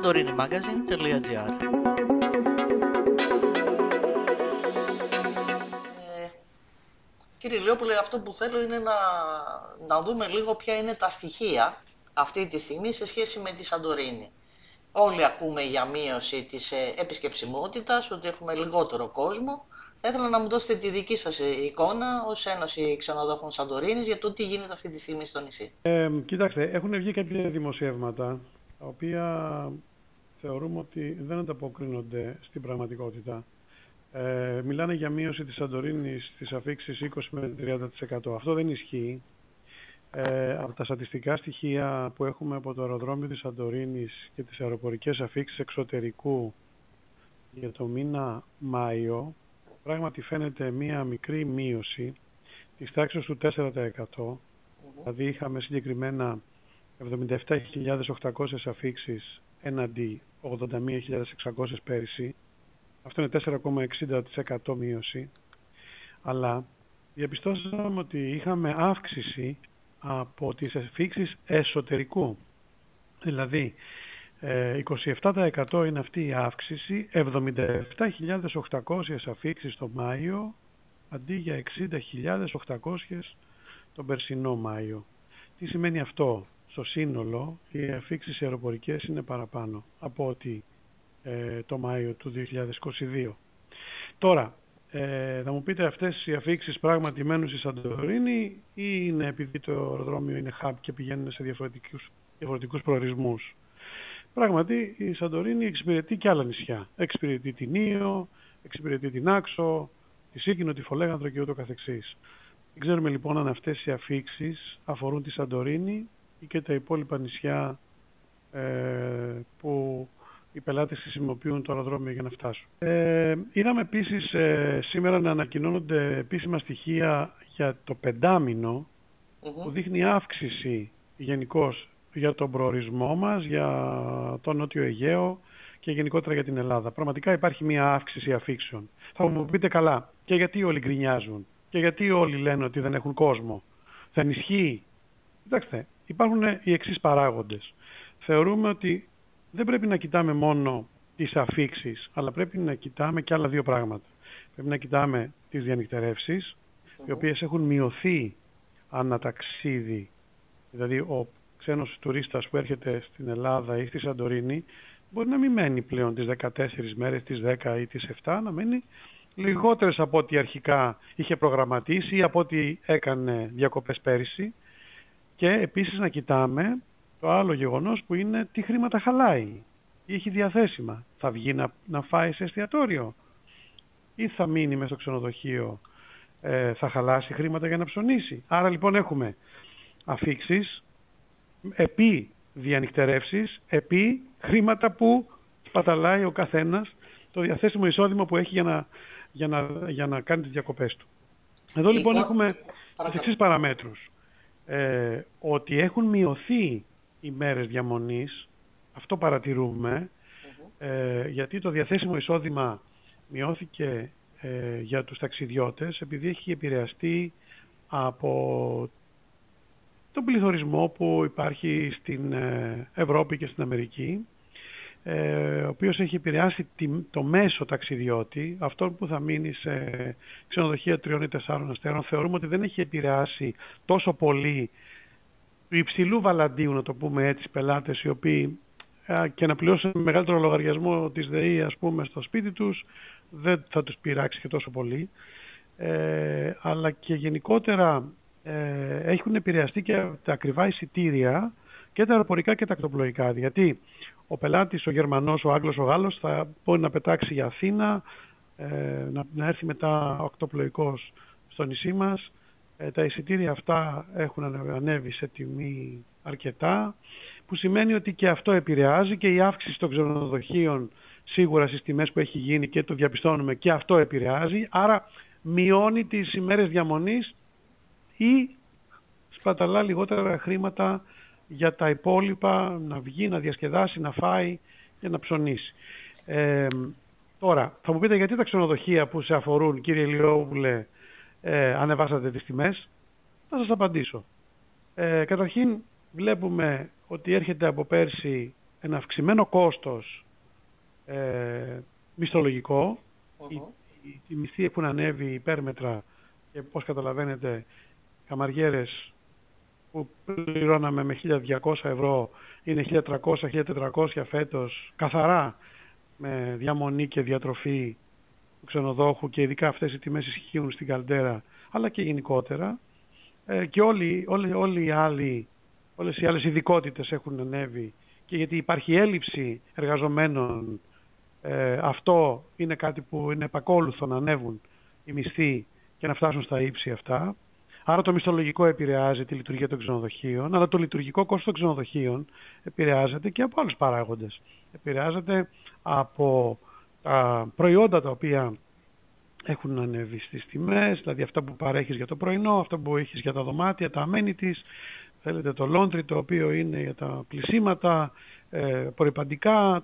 santorinimagazine.gr Ε, Κύριε Λιόπουλε, αυτό που θέλω είναι να, να δούμε λίγο ποια είναι τα στοιχεία αυτή τη στιγμή σε σχέση με τη Σαντορίνη. Όλοι ακούμε για μείωση της ε, επισκεψιμότητας, ότι έχουμε λιγότερο κόσμο. Θα ήθελα να μου δώσετε τη δική σας ε, εικόνα ως Ένωση Ξενοδόχων Σαντορίνης για το τι γίνεται αυτή τη στιγμή στο νησί. Ε, κοιτάξτε, έχουν βγει κάποια δημοσιεύματα τα οποία θεωρούμε ότι δεν ανταποκρίνονται στην πραγματικότητα. Ε, μιλάνε για μείωση της Σαντορίνης στις αφήξεις 20 με 30%. Αυτό δεν ισχύει. Ε, από τα στατιστικά στοιχεία που έχουμε από το αεροδρόμιο της Σαντορίνης και τις αεροπορικές αφήξεις εξωτερικού για το μήνα Μάιο, πράγματι φαίνεται μία μικρή μείωση της τάξης του 4%. Δηλαδή είχαμε συγκεκριμένα 77.800 αφήξεις έναντι 81.600 πέρυσι. Αυτό είναι 4,60% μείωση. Αλλά διαπιστώσαμε ότι είχαμε αύξηση από τις αφήξεις εσωτερικού. Δηλαδή, 27% είναι αυτή η αύξηση, 77.800 αφήξεις το Μάιο, αντί για 60.800 τον περσινό Μάιο. Τι σημαίνει αυτό; Στο σύνολο, οι αφήξεις αεροπορικές είναι παραπάνω από ότι ε, το Μάιο του 2022. Τώρα, ε, θα μου πείτε αυτές οι αφήξεις πράγματι μένουν στη Σαντορίνη ή είναι επειδή το αεροδρόμιο είναι hub και πηγαίνουν σε διαφορετικούς, διαφορετικούς προορισμούς; Πράγματι η Σαντορίνη εξυπηρετεί και άλλα νησιά. Εξυπηρετεί την Ήο, εξυπηρετεί την Άξο, τη Σίκινο, τη Φολέγανδρο και ούτω καθεξής. Δεν ξέρουμε λοιπόν αν αυτές οι αφήξεις αφορούν τη Σαντορίνη ή και τα υπόλοιπα νησιά ε, που οι πελάτες χρησιμοποιούν το αεροδρόμιο για να φτάσουν. Ε, είδαμε επίσης ε, σήμερα να ανακοινώνονται επίσημα στοιχεία για το πεντάμινο που δείχνει αύξηση γενικώ για τον προορισμό μας, για το Νότιο Αιγαίο και γενικότερα για την Ελλάδα. Πραγματικά υπάρχει μια αύξηση αφήξεων. Θα μου πείτε καλά, και γιατί όλοι γκρινιάζουν, και γιατί όλοι λένε ότι δεν έχουν κόσμο. Θα ενισχύει. Κοιτάξτε, υπάρχουν οι εξής παράγοντες. Θεωρούμε ότι δεν πρέπει να κοιτάμε μόνο τις αφήξεις, αλλά πρέπει να κοιτάμε και άλλα δύο πράγματα. Πρέπει να κοιτάμε τις διανυκτερεύσεις, οι οποίες έχουν μειωθεί αναταξίδι. Δηλαδή ο ξένος τουρίστας που έρχεται στην Ελλάδα ή στη Σαντορίνη μπορεί να μην μένει πλέον τις 14 μέρες, τις 10 ή τις 7, να μένει λιγότερες από ό,τι αρχικά είχε προγραμματίσει ή από ό,τι έκανε διακοπές πέρυσι και επίσης να κοιτάμε το άλλο γεγονός που είναι τι χρήματα χαλάει ή έχει διαθέσιμα. Θα βγει να, να φάει σε εστιατόριο ή θα μείνει μέσα στο ξενοδοχείο, ε, θα χαλάσει χρήματα για να ψωνίσει. Άρα λοιπόν έχουμε αφήξεις, επί διανυκτερεύσεις, επί χρήματα που παταλάει ο καθένας το διαθέσιμο εισόδημα που έχει για να, για να, για να κάνει τις διακοπές του. Εδώ λοιπόν έχουμε τις εξής παραμέτρους. Ε, ότι έχουν μειωθεί οι μέρες διαμονής, αυτό παρατηρούμε, ε, γιατί το διαθέσιμο εισόδημα μειώθηκε ε, για τους ταξιδιώτες επειδή έχει επηρεαστεί από τον πληθωρισμό που υπάρχει στην ε, Ευρώπη και στην Αμερική ο οποίος έχει επηρεάσει το μέσο ταξιδιώτη, αυτό που θα μείνει σε ξενοδοχεία τριών ή τεσσάρων αστέρων, θεωρούμε ότι δεν έχει επηρεάσει τόσο πολύ του υψηλού βαλαντίου, να το πούμε έτσι, πελάτες οι οποίοι και να πληρώσουν μεγαλύτερο λογαριασμό της ΔΕΗ ας πούμε στο σπίτι τους δεν θα τους πειράξει και τόσο πολύ. Ε, αλλά και γενικότερα ε, έχουν επηρεαστεί και τα ακριβά εισιτήρια και τα αεροπορικά και τα ακτοπλοϊκά γιατί ο πελάτης, ο Γερμανός, ο Άγγλος, ο Γάλλος θα μπορεί να πετάξει για Αθήνα ε, να, να έρθει μετά ο ακτοπλοϊκός στο νησί μας. Ε, τα εισιτήρια αυτά έχουν ανέβει σε τιμή αρκετά που σημαίνει ότι και αυτό επηρεάζει και η αύξηση των ξενοδοχείων σίγουρα στις τιμές που έχει γίνει και το διαπιστώνουμε και αυτό επηρεάζει. Άρα μειώνει τις ημέρες διαμονής ή σπαταλά λιγότερα χρήματα για τα υπόλοιπα να βγει, να διασκεδάσει, να φάει και να ψωνίσει. Ε, τώρα, θα μου πείτε γιατί τα ξενοδοχεία που σε αφορούν κύριε Λιόπουλε ε, ανεβάσατε τις τιμές; Θα σας απαντήσω. Ε, καταρχήν βλέπουμε ότι έρχεται από πέρσι ένα αυξημένο κόστος ε, μισθολογικό, η, η, η μισθή έχουν ανέβει υπέρμετρα και πώς καταλαβαίνετε καμαριέρες που πληρώναμε με 1.200 ευρώ είναι 1.300-1.400 φέτος καθαρά με διαμονή και διατροφή του ξενοδόχου και ειδικά αυτές οι τιμές ισχύουν στην Καλτέρα αλλά και γενικότερα ε, και όλοι, όλοι, όλοι οι άλλοι, όλες οι άλλες ειδικότητες έχουν ανέβει και γιατί υπάρχει έλλειψη εργαζομένων ε, αυτό είναι κάτι που είναι επακόλουθο να ανέβουν οι μισθοί και να φτάσουν στα ύψη αυτά. Άρα το μισθολογικό επηρεάζει τη λειτουργία των ξενοδοχείων, αλλά το λειτουργικό κόστος των ξενοδοχείων επηρεάζεται και από άλλους παράγοντες. Επηρεάζεται από τα προϊόντα τα οποία έχουν ανέβει στις τιμές, δηλαδή αυτά που παρέχεις για το πρωινό, αυτά που έχεις για τα δωμάτια, τα amenities, θέλετε το laundry το οποίο είναι για τα πλησίματα, ε,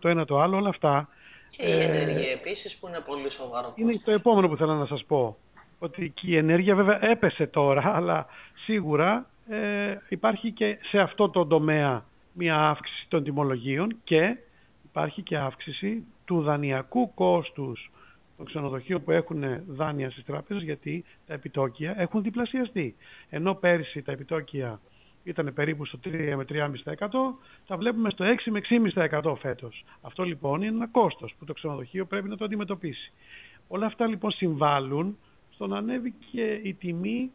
το ένα το άλλο, όλα αυτά. Και η ενέργεια επίσης που είναι πολύ σοβαρό Είναι το επόμενο που θέλω να σας πω ότι και η ενέργεια βέβαια έπεσε τώρα, αλλά σίγουρα ε, υπάρχει και σε αυτό το τομέα μια αύξηση των τιμολογίων και υπάρχει και αύξηση του δανειακού κόστους των ξενοδοχείων που έχουν δάνεια στις τράπεζες γιατί τα επιτόκια έχουν διπλασιαστεί. Ενώ πέρυσι τα επιτόκια ήταν περίπου στο 3 με 3,5% τα βλέπουμε στο 6 με 6,5% φέτος. Αυτό λοιπόν είναι ένα κόστος που το ξενοδοχείο πρέπει να το αντιμετωπίσει. Όλα αυτά λοιπόν συμβάλλουν στο να ανέβει και η τιμή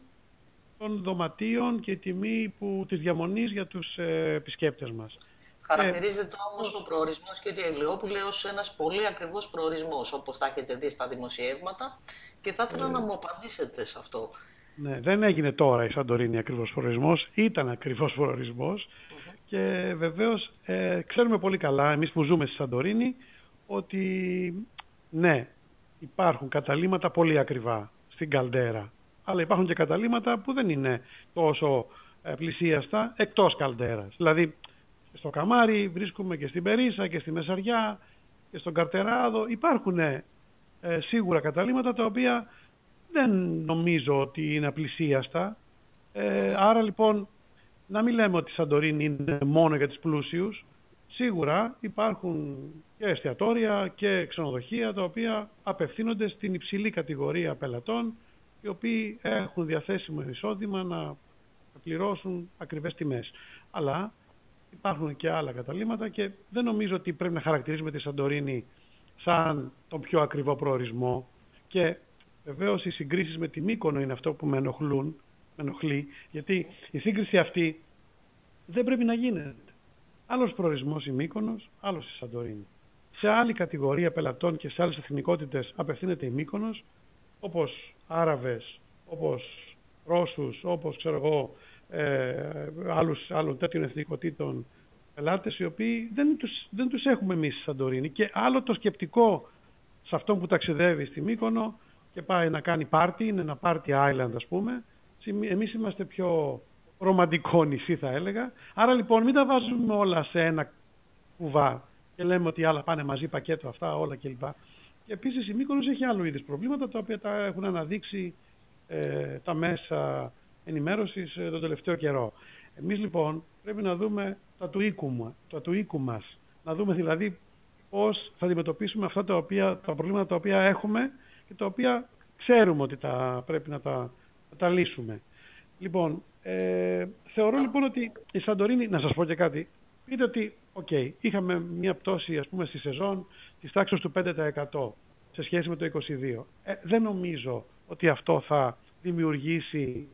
των δωματίων και η τιμή που, της διαμονής για τους ε, επισκέπτες μας. Χαρακτηρίζεται ε, όμως ο προορισμός, κύριε Ελιόπουλε, ως ένας πολύ ακριβώς προορισμός, όπως τα έχετε δει στα δημοσιεύματα. Και θα ήθελα ε, να μου απαντήσετε σε αυτό. Ναι, δεν έγινε τώρα η Σαντορίνη ακριβώς προορισμός, ήταν ακριβώς και βεβαίως ε, ξέρουμε πολύ καλά, εμείς που ζούμε στη Σαντορίνη, ότι ναι, υπάρχουν καταλήμματα πολύ ακριβά στην καλντέρα. Αλλά υπάρχουν και καταλήμματα που δεν είναι τόσο ε, πλησίαστα εκτός καλντέρας. Δηλαδή στο Καμάρι βρίσκουμε και στην Περίσα και στη Μεσαριά και στον Καρτεράδο. Υπάρχουν ε, σίγουρα καταλήμματα τα οποία δεν νομίζω ότι είναι απλησίαστα. Ε, άρα λοιπόν να μην λέμε ότι η Σαντορίνη είναι μόνο για τις πλούσιους. Σίγουρα υπάρχουν και εστιατόρια και ξενοδοχεία τα οποία απευθύνονται στην υψηλή κατηγορία πελατών οι οποίοι έχουν διαθέσιμο εισόδημα να πληρώσουν ακριβές τιμές. Αλλά υπάρχουν και άλλα καταλήμματα και δεν νομίζω ότι πρέπει να χαρακτηρίζουμε τη Σαντορίνη σαν τον πιο ακριβό προορισμό και βεβαίως οι συγκρίσεις με τη Μύκονο είναι αυτό που με ενοχλούν, με ενοχλεί, γιατί η σύγκριση αυτή δεν πρέπει να γίνεται. Άλλος προορισμός η Μύκονος, άλλος η Σαντορίνη. Σε άλλη κατηγορία πελατών και σε άλλες εθνικότητες απευθύνεται η Μύκονος, όπως Άραβες, όπως Ρώσους, όπως ξέρω εγώ, ε, άλλους, άλλων τέτοιων εθνικότητων πελάτες οι οποίοι δεν τους, δεν τους έχουμε εμείς στη Σαντορίνη και άλλο το σκεπτικό σε αυτόν που ταξιδεύει στη Μύκονο και πάει να κάνει πάρτι, είναι ένα party island ας πούμε εμείς είμαστε πιο ρομαντικό νησί θα έλεγα άρα λοιπόν μην τα βάζουμε όλα σε ένα κουβά και λέμε ότι άλλα πάνε μαζί πακέτο αυτά όλα κλπ. Και επίσης η Μύκονος έχει άλλου είδους προβλήματα τα οποία τα έχουν αναδείξει ε, τα μέσα ενημέρωσης ε, τον τελευταίο καιρό. Εμείς λοιπόν πρέπει να δούμε τα του οίκου, τα του οίκου μας. Να δούμε δηλαδή πώς θα αντιμετωπίσουμε αυτά τα, οποία, τα προβλήματα τα οποία έχουμε και τα οποία ξέρουμε ότι τα, πρέπει να τα, να τα λύσουμε. Λοιπόν, ε, θεωρώ λοιπόν ότι η Σαντορίνη, να σας πω και κάτι, πείτε ότι, οκ, είχαμε μια πτώση ας πούμε στη σεζόν της τάξης του 5% σε σχέση με το 22. Ε, δεν νομίζω ότι αυτό θα δημιουργήσει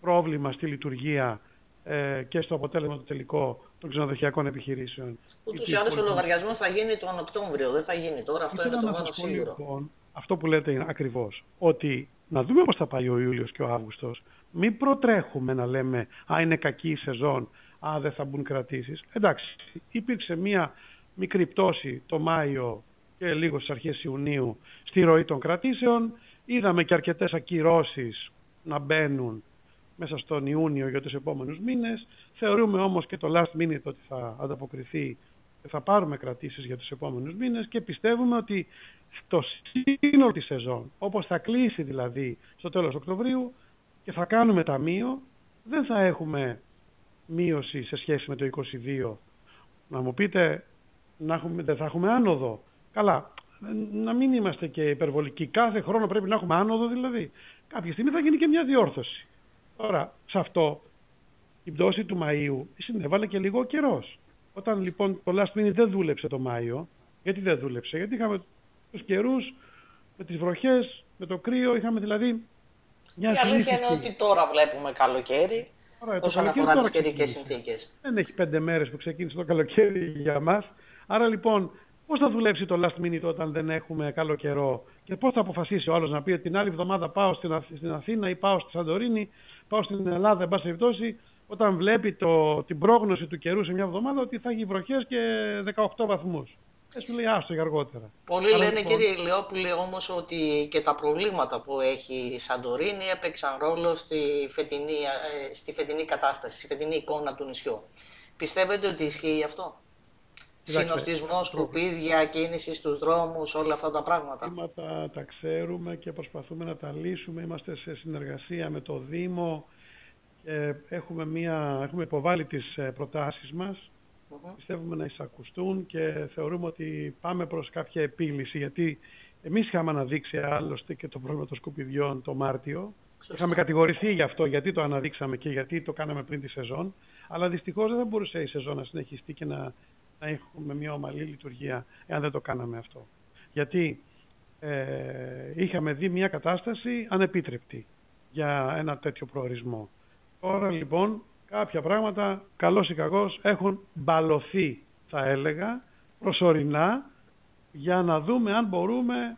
πρόβλημα στη λειτουργία ε, και στο αποτέλεσμα το τελικό των ξενοδοχειακών επιχειρήσεων. Ούτως ή άλλως ο λογαριασμός θα γίνει τον Οκτώβριο, δεν θα γίνει τώρα. Αυτό είναι το μόνο σίγουρο. Λοιπόν, αυτό που λέτε είναι ακριβώς. Ότι να δούμε πώς θα πάει ο Ιούλιος και ο Αύγουστος. Μην προτρέχουμε να λέμε Α, είναι κακή η σεζόν. Α, δεν θα μπουν κρατήσεις. Εντάξει, υπήρξε μία μικρή πτώση το Μάιο και λίγο στις αρχές Ιουνίου στη ροή των κρατήσεων. Είδαμε και αρκετές ακυρώσεις να μπαίνουν μέσα στον Ιούνιο για τους επόμενους μήνες. Θεωρούμε όμως και το last minute ότι θα ανταποκριθεί και θα πάρουμε κρατήσεις για τους επόμενους μήνες και πιστεύουμε ότι στο σύνολο της σεζόν, όπως θα κλείσει δηλαδή στο τέλος Οκτωβρίου και θα κάνουμε ταμείο, δεν θα έχουμε μείωση σε σχέση με το 22. Να μου πείτε να έχουμε, δεν θα έχουμε άνοδο. Καλά, να μην είμαστε και υπερβολικοί. Κάθε χρόνο πρέπει να έχουμε άνοδο δηλαδή. Κάποια στιγμή θα γίνει και μια διόρθωση. Τώρα, σε αυτό, η πτώση του Μαΐου συνέβαλε και λίγο καιρός. Όταν λοιπόν το last minute δεν δούλεψε το Μάιο, γιατί δεν δούλεψε, γιατί είχαμε τους καιρούς με τις βροχές, με το κρύο, είχαμε δηλαδή μια Η αλήθεια είναι ότι τώρα βλέπουμε καλοκαίρι, Ωραία, όσον αφορά τις καιρικές συνθήκες. Δεν έχει πέντε μέρες που ξεκίνησε το καλοκαίρι για μας. Άρα λοιπόν, πώς θα δουλέψει το last minute όταν δεν έχουμε καλό καιρό και πώς θα αποφασίσει ο άλλος να πει ότι την άλλη εβδομάδα πάω στην Αθήνα ή πάω στη Σαντορίνη, πάω στην Ελλάδα, εν πάση περιπτώσει, όταν βλέπει το, την πρόγνωση του καιρού σε μια εβδομάδα ότι θα έχει βροχές και 18 βαθμούς. Δεν σου λέει άστο για αργότερα. Πολλοί Άρα, λένε λοιπόν... κύριε Ηλιόπουλε όμως ότι και τα προβλήματα που έχει η Σαντορίνη έπαιξαν ρόλο στη φετινή, ε, στη φετινή κατάσταση, στη φετινή εικόνα του νησιού. Πιστεύετε ότι ισχύει αυτό; Συνοστισμός, σκουπίδια, κίνησης στους δρόμους, όλα αυτά τα πράγματα. Τα, τα ξέρουμε και προσπαθούμε να τα λύσουμε. Είμαστε σε συνεργασία με το Δήμο. έχουμε, μια, έχουμε υποβάλει τις ε, προτάσεις μας mm Πιστεύουμε να εισακουστούν και θεωρούμε ότι πάμε προς κάποια επίλυση γιατί εμείς είχαμε αναδείξει άλλωστε και το πρόβλημα των σκουπιδιών το Μάρτιο. Είχαμε κατηγορηθεί γι' αυτό γιατί το αναδείξαμε και γιατί το κάναμε πριν τη σεζόν. Αλλά δυστυχώς δεν θα μπορούσε η σεζόν να συνεχιστεί και να, να έχουμε μια ομαλή λειτουργία εάν δεν το κάναμε αυτό. Γιατί ε, είχαμε δει μια κατάσταση ανεπίτρεπτη για ένα τέτοιο προορισμό. Τώρα λοιπόν κάποια πράγματα, καλός ή κακός, έχουν μπαλωθεί, θα έλεγα, προσωρινά, για να δούμε αν μπορούμε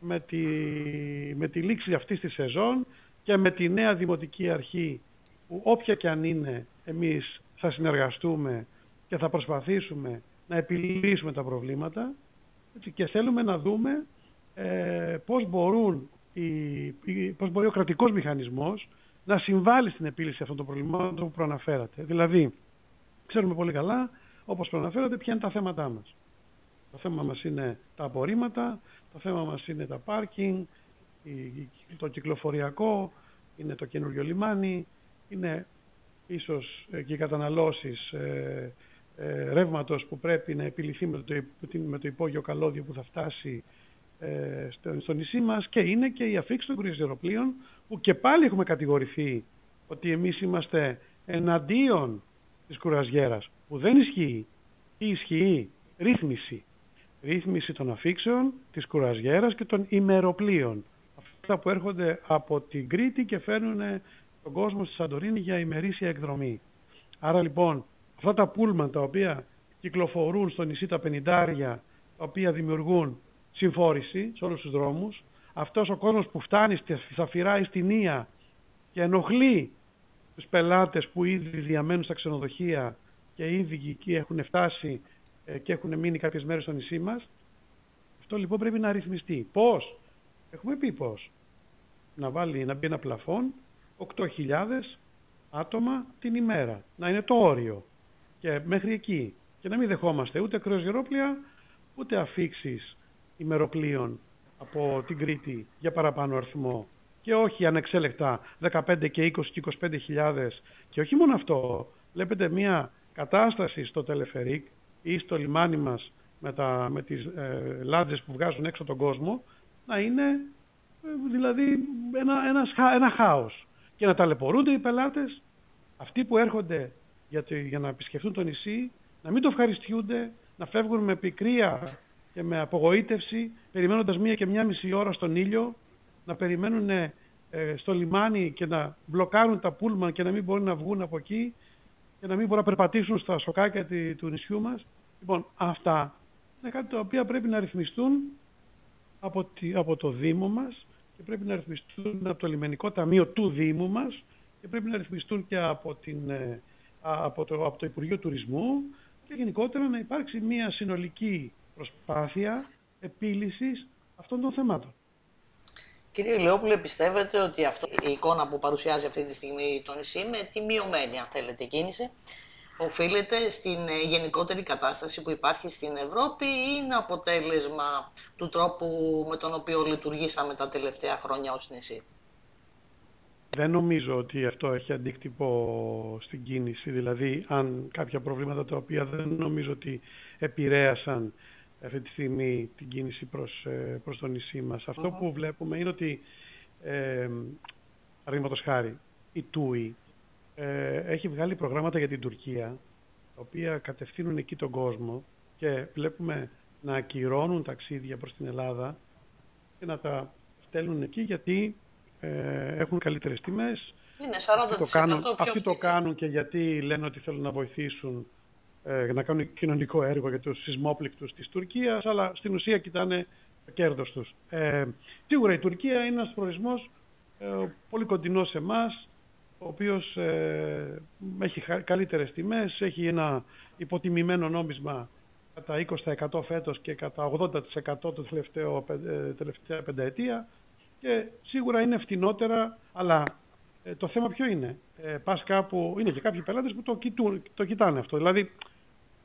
με τη, με τη λήξη αυτής της σεζόν και με τη νέα Δημοτική Αρχή, που όποια και αν είναι, εμείς θα συνεργαστούμε και θα προσπαθήσουμε να επιλύσουμε τα προβλήματα και θέλουμε να δούμε ε, πώς, μπορούν πώς μπορεί ο κρατικός μηχανισμός να συμβάλλει στην επίλυση αυτών των προβλημάτων που προαναφέρατε. Δηλαδή, ξέρουμε πολύ καλά, όπως προαναφέρατε, ποια είναι τα θέματά μας. Το θέμα μας είναι τα απορρίμματα, το θέμα μας είναι τα πάρκινγκ, το κυκλοφοριακό, είναι το καινούριο λιμάνι, είναι ίσως και οι καταναλώσεις ε, ε, ρεύματος που πρέπει να επιληθεί με το, με το υπόγειο καλώδιο που θα φτάσει ε, στο, στο νησί μας και είναι και η αφήξη των κρουαζιεροπλοίων που και πάλι έχουμε κατηγορηθεί ότι εμείς είμαστε εναντίον της κουραζιέρας που δεν ισχύει. Ή ισχύει; Ρύθμιση. Ρύθμιση των αφήξεων της κουραζιέρας και των ημεροπλοίων. Αυτά που έρχονται από την Κρήτη και φέρνουν τον κόσμο στη Σαντορίνη για ημερήσια εκδρομή. Άρα λοιπόν αυτά τα πούλμαν τα οποία κυκλοφορούν στο νησί τα πενιντάρια τα οποία δημιουργούν συμφόρηση σε όλους τους δρόμους. Αυτός ο κόσμος που φτάνει στη Σαφυρά ή στην Ία και ενοχλεί τους πελάτες που ήδη διαμένουν στα ξενοδοχεία και ήδη εκεί έχουν φτάσει ε, και έχουν μείνει κάποιες μέρες στο νησί μας. Αυτό λοιπόν πρέπει να ρυθμιστεί. Πώς; Έχουμε πει πώς. Να, βάλει, να μπει ένα πλαφόν 8.000 άτομα την ημέρα. Να είναι το όριο. Και μέχρι εκεί. Και να μην δεχόμαστε ούτε κρουαζιερόπλια, ούτε αφήξεις ημεροπλοίων από την Κρήτη για παραπάνω αριθμό. Και όχι ανεξέλεκτα 15 και 20 και 25 χιλιάδες. Και όχι μόνο αυτό. Βλέπετε μια κατάσταση στο τελεφερίκ ή στο λιμάνι μας με, τα, με τις ε, λάντζες που βγάζουν έξω τον κόσμο να είναι ε, δηλαδή ένα, ένα, ένα χάος. Και να ταλαιπωρούνται οι πελάτες αυτοί που έρχονται για, για να επισκεφτούν το νησί να μην το ευχαριστιούνται να φεύγουν με πικρία και με απογοήτευση, περιμένοντας μία και μία μισή ώρα στον ήλιο, να περιμένουν ε, στο λιμάνι και να μπλοκάρουν τα πούλμαν και να μην μπορούν να βγουν από εκεί και να μην μπορούν να περπατήσουν στα σοκάκια του νησιού μας. Λοιπόν, αυτά είναι κάτι τα οποία πρέπει να ρυθμιστούν από, από το Δήμο μας και πρέπει να ρυθμιστούν από το λιμενικό ταμείο του Δήμου μας και πρέπει να ρυθμιστούν και από, την, ε, από, το, από το Υπουργείο Τουρισμού και γενικότερα να υπάρξει μια συνολική προσπάθεια επίλυσης αυτών των θεμάτων. Κύριε Λεόπουλε, πιστεύετε ότι αυτό, η εικόνα που παρουσιάζει αυτή τη στιγμή το νησί με τη μειωμένη, αν θέλετε, κίνηση, οφείλεται στην ε, γενικότερη κατάσταση που υπάρχει στην Ευρώπη ή είναι αποτέλεσμα του τρόπου με τον οποίο λειτουργήσαμε τα τελευταία χρόνια ως νησί; δεν νομίζω ότι αυτό έχει αντίκτυπο στην κίνηση. Δηλαδή, αν κάποια προβλήματα τα οποία δεν νομίζω ότι επηρέασαν αυτή τη στιγμή την κίνηση προς, ε, προς το νησί μας. Αυτό που βλέπουμε είναι ότι, ε, χάρη, η TUI ε, έχει βγάλει προγράμματα για την Τουρκία, τα οποία κατευθύνουν εκεί τον κόσμο και βλέπουμε να ακυρώνουν ταξίδια προς την Ελλάδα και να τα στέλνουν εκεί γιατί ε, έχουν καλύτερες τιμές. Είναι 40% αυτοί το κάνουν, αυτοί το κάνουν και γιατί λένε ότι θέλουν να βοηθήσουν ε, να κάνουν κοινωνικό έργο για τους σεισμόπληκτους της Τουρκίας, αλλά στην ουσία κοιτάνε το κέρδος τους. Ε, σίγουρα η Τουρκία είναι ένας προορισμός ε, πολύ κοντινός σε εμάς, ο οποίος ε, έχει καλύτερες τιμές, έχει ένα υποτιμημένο νόμισμα κατά 20% φέτος και κατά 80% το τελευταίο, ε, τελευταία πενταετία και σίγουρα είναι φτηνότερα, αλλά ε, το θέμα ποιο είναι; Ε, πας κάπου, είναι και κάποιοι πελάτες που το, κοιτούν, το κοιτάνε αυτό. Δηλαδή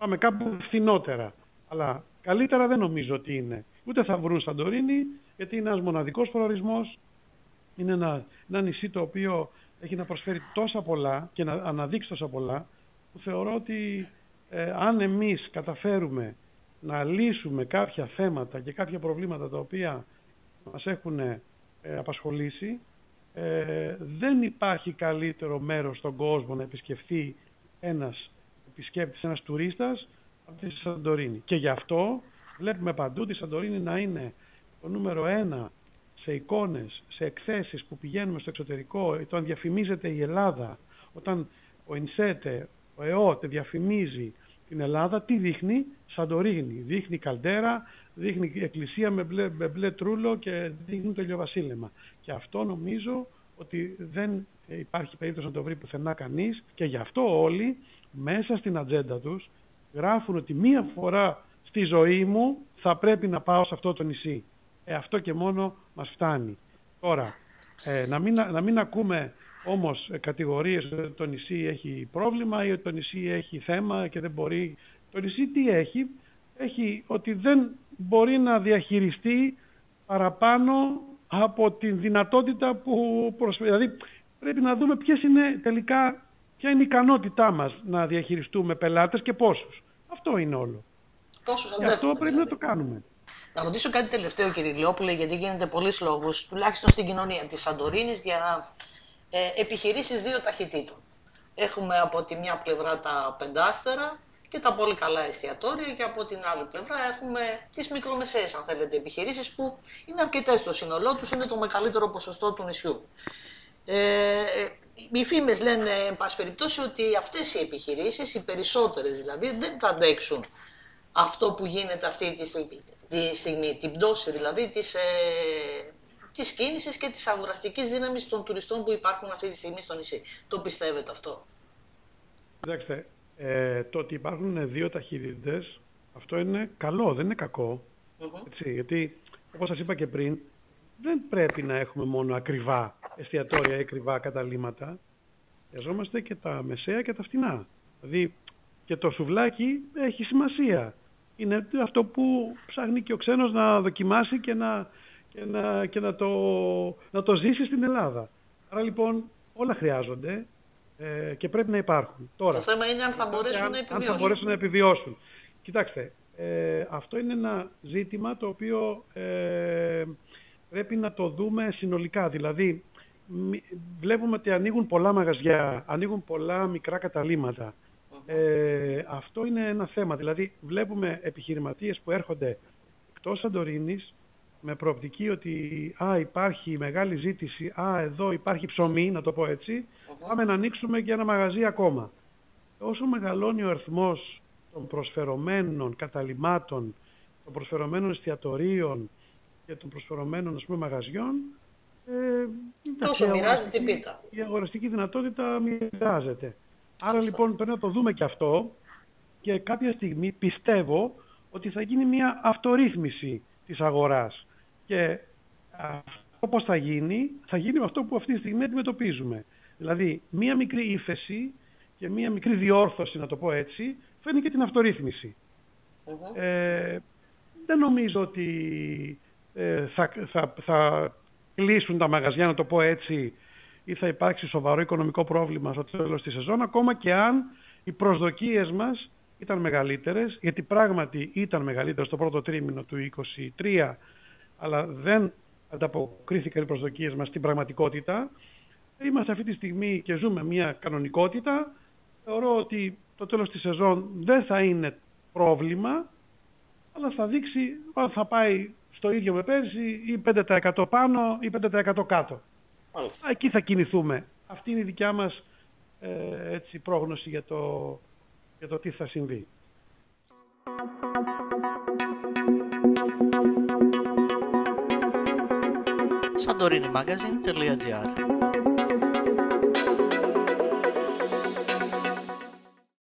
πάμε κάπου φθηνότερα. Αλλά καλύτερα δεν νομίζω ότι είναι. Ούτε θα βρουν Σαντορίνη, γιατί είναι ένας μοναδικός προορισμός. Είναι ένα, ένα νησί το οποίο έχει να προσφέρει τόσα πολλά και να αναδείξει τόσα πολλά, που θεωρώ ότι ε, αν εμείς καταφέρουμε να λύσουμε κάποια θέματα και κάποια προβλήματα τα οποία μας έχουν ε, απασχολήσει, ε, δεν υπάρχει καλύτερο μέρος στον κόσμο να επισκεφθεί ένας επισκέπτης, ένας τουρίστας από τη Σαντορίνη. Και γι' αυτό βλέπουμε παντού τη Σαντορίνη να είναι το νούμερο ένα σε εικόνες, σε εκθέσεις που πηγαίνουμε στο εξωτερικό, όταν διαφημίζεται η Ελλάδα, όταν ο Ινσέτε, ο ΕΟΤ διαφημίζει την Ελλάδα, τι δείχνει, Σαντορίνη, δείχνει καλτέρα, δείχνει εκκλησία με μπλε, με μπλε τρούλο και δείχνει το ηλιοβασίλεμα. Και αυτό νομίζω ότι δεν υπάρχει περίπτωση να το βρει πουθενά κανείς και γι' αυτό όλοι μέσα στην ατζέντα τους γράφουν ότι μία φορά στη ζωή μου θα πρέπει να πάω σε αυτό το νησί. Ε, αυτό και μόνο μας φτάνει. Τώρα, ε, να, μην, να μην ακούμε όμως κατηγορίες ότι το νησί έχει πρόβλημα ή ότι το νησί έχει θέμα και δεν μπορεί. Το νησί τι έχει, έχει ότι δεν μπορεί να διαχειριστεί παραπάνω από την δυνατότητα που προσφέρει. Δηλαδή πρέπει να δούμε ποιες είναι τελικά ποια είναι η ικανότητά μας να διαχειριστούμε πελάτες και πόσους; Αυτό είναι όλο. Πόσους και αυτό πρέπει να το κάνουμε. Να ρωτήσω κάτι τελευταίο κύριε Λιόπουλε, γιατί γίνεται πολλοί λόγος, τουλάχιστον στην κοινωνία της Σαντορίνης, για ε, επιχειρήσεις δύο ταχυτήτων. Έχουμε από τη μια πλευρά τα πεντάστερα και τα πολύ καλά εστιατόρια και από την άλλη πλευρά έχουμε τις μικρομεσαίες αν θέλετε επιχειρήσεις που είναι αρκετές στο σύνολό τους, είναι το μεγαλύτερο ποσοστό του νησιού. Ε, οι φήμες λένε, εν πάση περιπτώσει, ότι αυτές οι επιχειρήσεις, οι περισσότερες δηλαδή, δεν θα αντέξουν αυτό που γίνεται αυτή τη στιγμή, τη στιγμή την πτώση δηλαδή της, ε, της κίνησης και της αγοραστικής δύναμης των τουριστών που υπάρχουν αυτή τη στιγμή στο νησί. Το πιστεύετε αυτό; Κοιτάξτε, ε, το ότι υπάρχουν δύο ταχύτητες, αυτό είναι καλό, δεν είναι κακό. έτσι, γιατί, όπως σας είπα και πριν, δεν πρέπει να έχουμε μόνο ακριβά εστιατόρια ή ακριβά καταλήμματα. Χρειαζόμαστε και τα μεσαία και τα φτηνά. Δηλαδή και το σουβλάκι έχει σημασία. Είναι αυτό που ψάχνει και ο ξένος να δοκιμάσει και να, και να, και να, το, να το ζήσει στην Ελλάδα. Άρα λοιπόν όλα χρειάζονται ε, και πρέπει να υπάρχουν. Τώρα, το θέμα είναι αν θα μπορέσουν να επιβιώσουν. Αν θα μπορέσουν να επιβιώσουν. Κοιτάξτε, ε, αυτό είναι ένα ζήτημα το οποίο ε, πρέπει να το δούμε συνολικά. Δηλαδή, βλέπουμε ότι ανοίγουν πολλά μαγαζιά, ανοίγουν πολλά μικρά καταλήματα. Ε, αυτό είναι ένα θέμα. Δηλαδή, βλέπουμε επιχειρηματίες που έρχονται εκτός Σαντορίνης με προοπτική ότι α, υπάρχει μεγάλη ζήτηση, α, εδώ υπάρχει ψωμί, να το πω έτσι, πάμε να ανοίξουμε και ένα μαγαζί ακόμα. Όσο μεγαλώνει ο αριθμός των προσφερωμένων καταλημάτων, των προσφερωμένων εστιατορίων και των προσφερωμένων ας πούμε, μαγαζιών, ε, Τόσο μοιράζεται η πίτα. Η αγοραστική δυνατότητα μοιράζεται. Άρα λοιπόν πρέπει να το δούμε και αυτό και κάποια στιγμή πιστεύω ότι θα γίνει μια αυτορύθμιση της αγοράς. Και αυτό πώς θα γίνει, θα γίνει αυτό που αυτή τη στιγμή αντιμετωπίζουμε. Δηλαδή, μία μικρή ύφεση και μία μικρή διόρθωση, να το πω έτσι, φαίνει και την αυτορυθμιση Ε, δεν νομίζω ότι ε, θα, θα, θα κλείσουν τα μαγαζιά, να το πω έτσι, ή θα υπάρξει σοβαρό οικονομικό πρόβλημα στο τέλος της σεζόν, ακόμα και αν οι προσδοκίες μας ήταν μεγαλύτερες, γιατί πράγματι ήταν μεγαλύτερες στο πρώτο τρίμηνο του 2023, αλλά δεν ανταποκρίθηκαν οι προσδοκίες μας στην πραγματικότητα. Είμαστε αυτή τη στιγμή και ζούμε μια κανονικότητα. Θεωρώ ότι το τέλος της σεζόν δεν θα είναι πρόβλημα, αλλά θα δείξει αν θα πάει στο ίδιο με πέρσι ή 5% πάνω ή 5% κάτω. Εκεί θα κινηθούμε. Αυτή είναι η δικιά μας ε, έτσι, πρόγνωση για το, για το τι θα συμβεί. Santorinimagazine.gr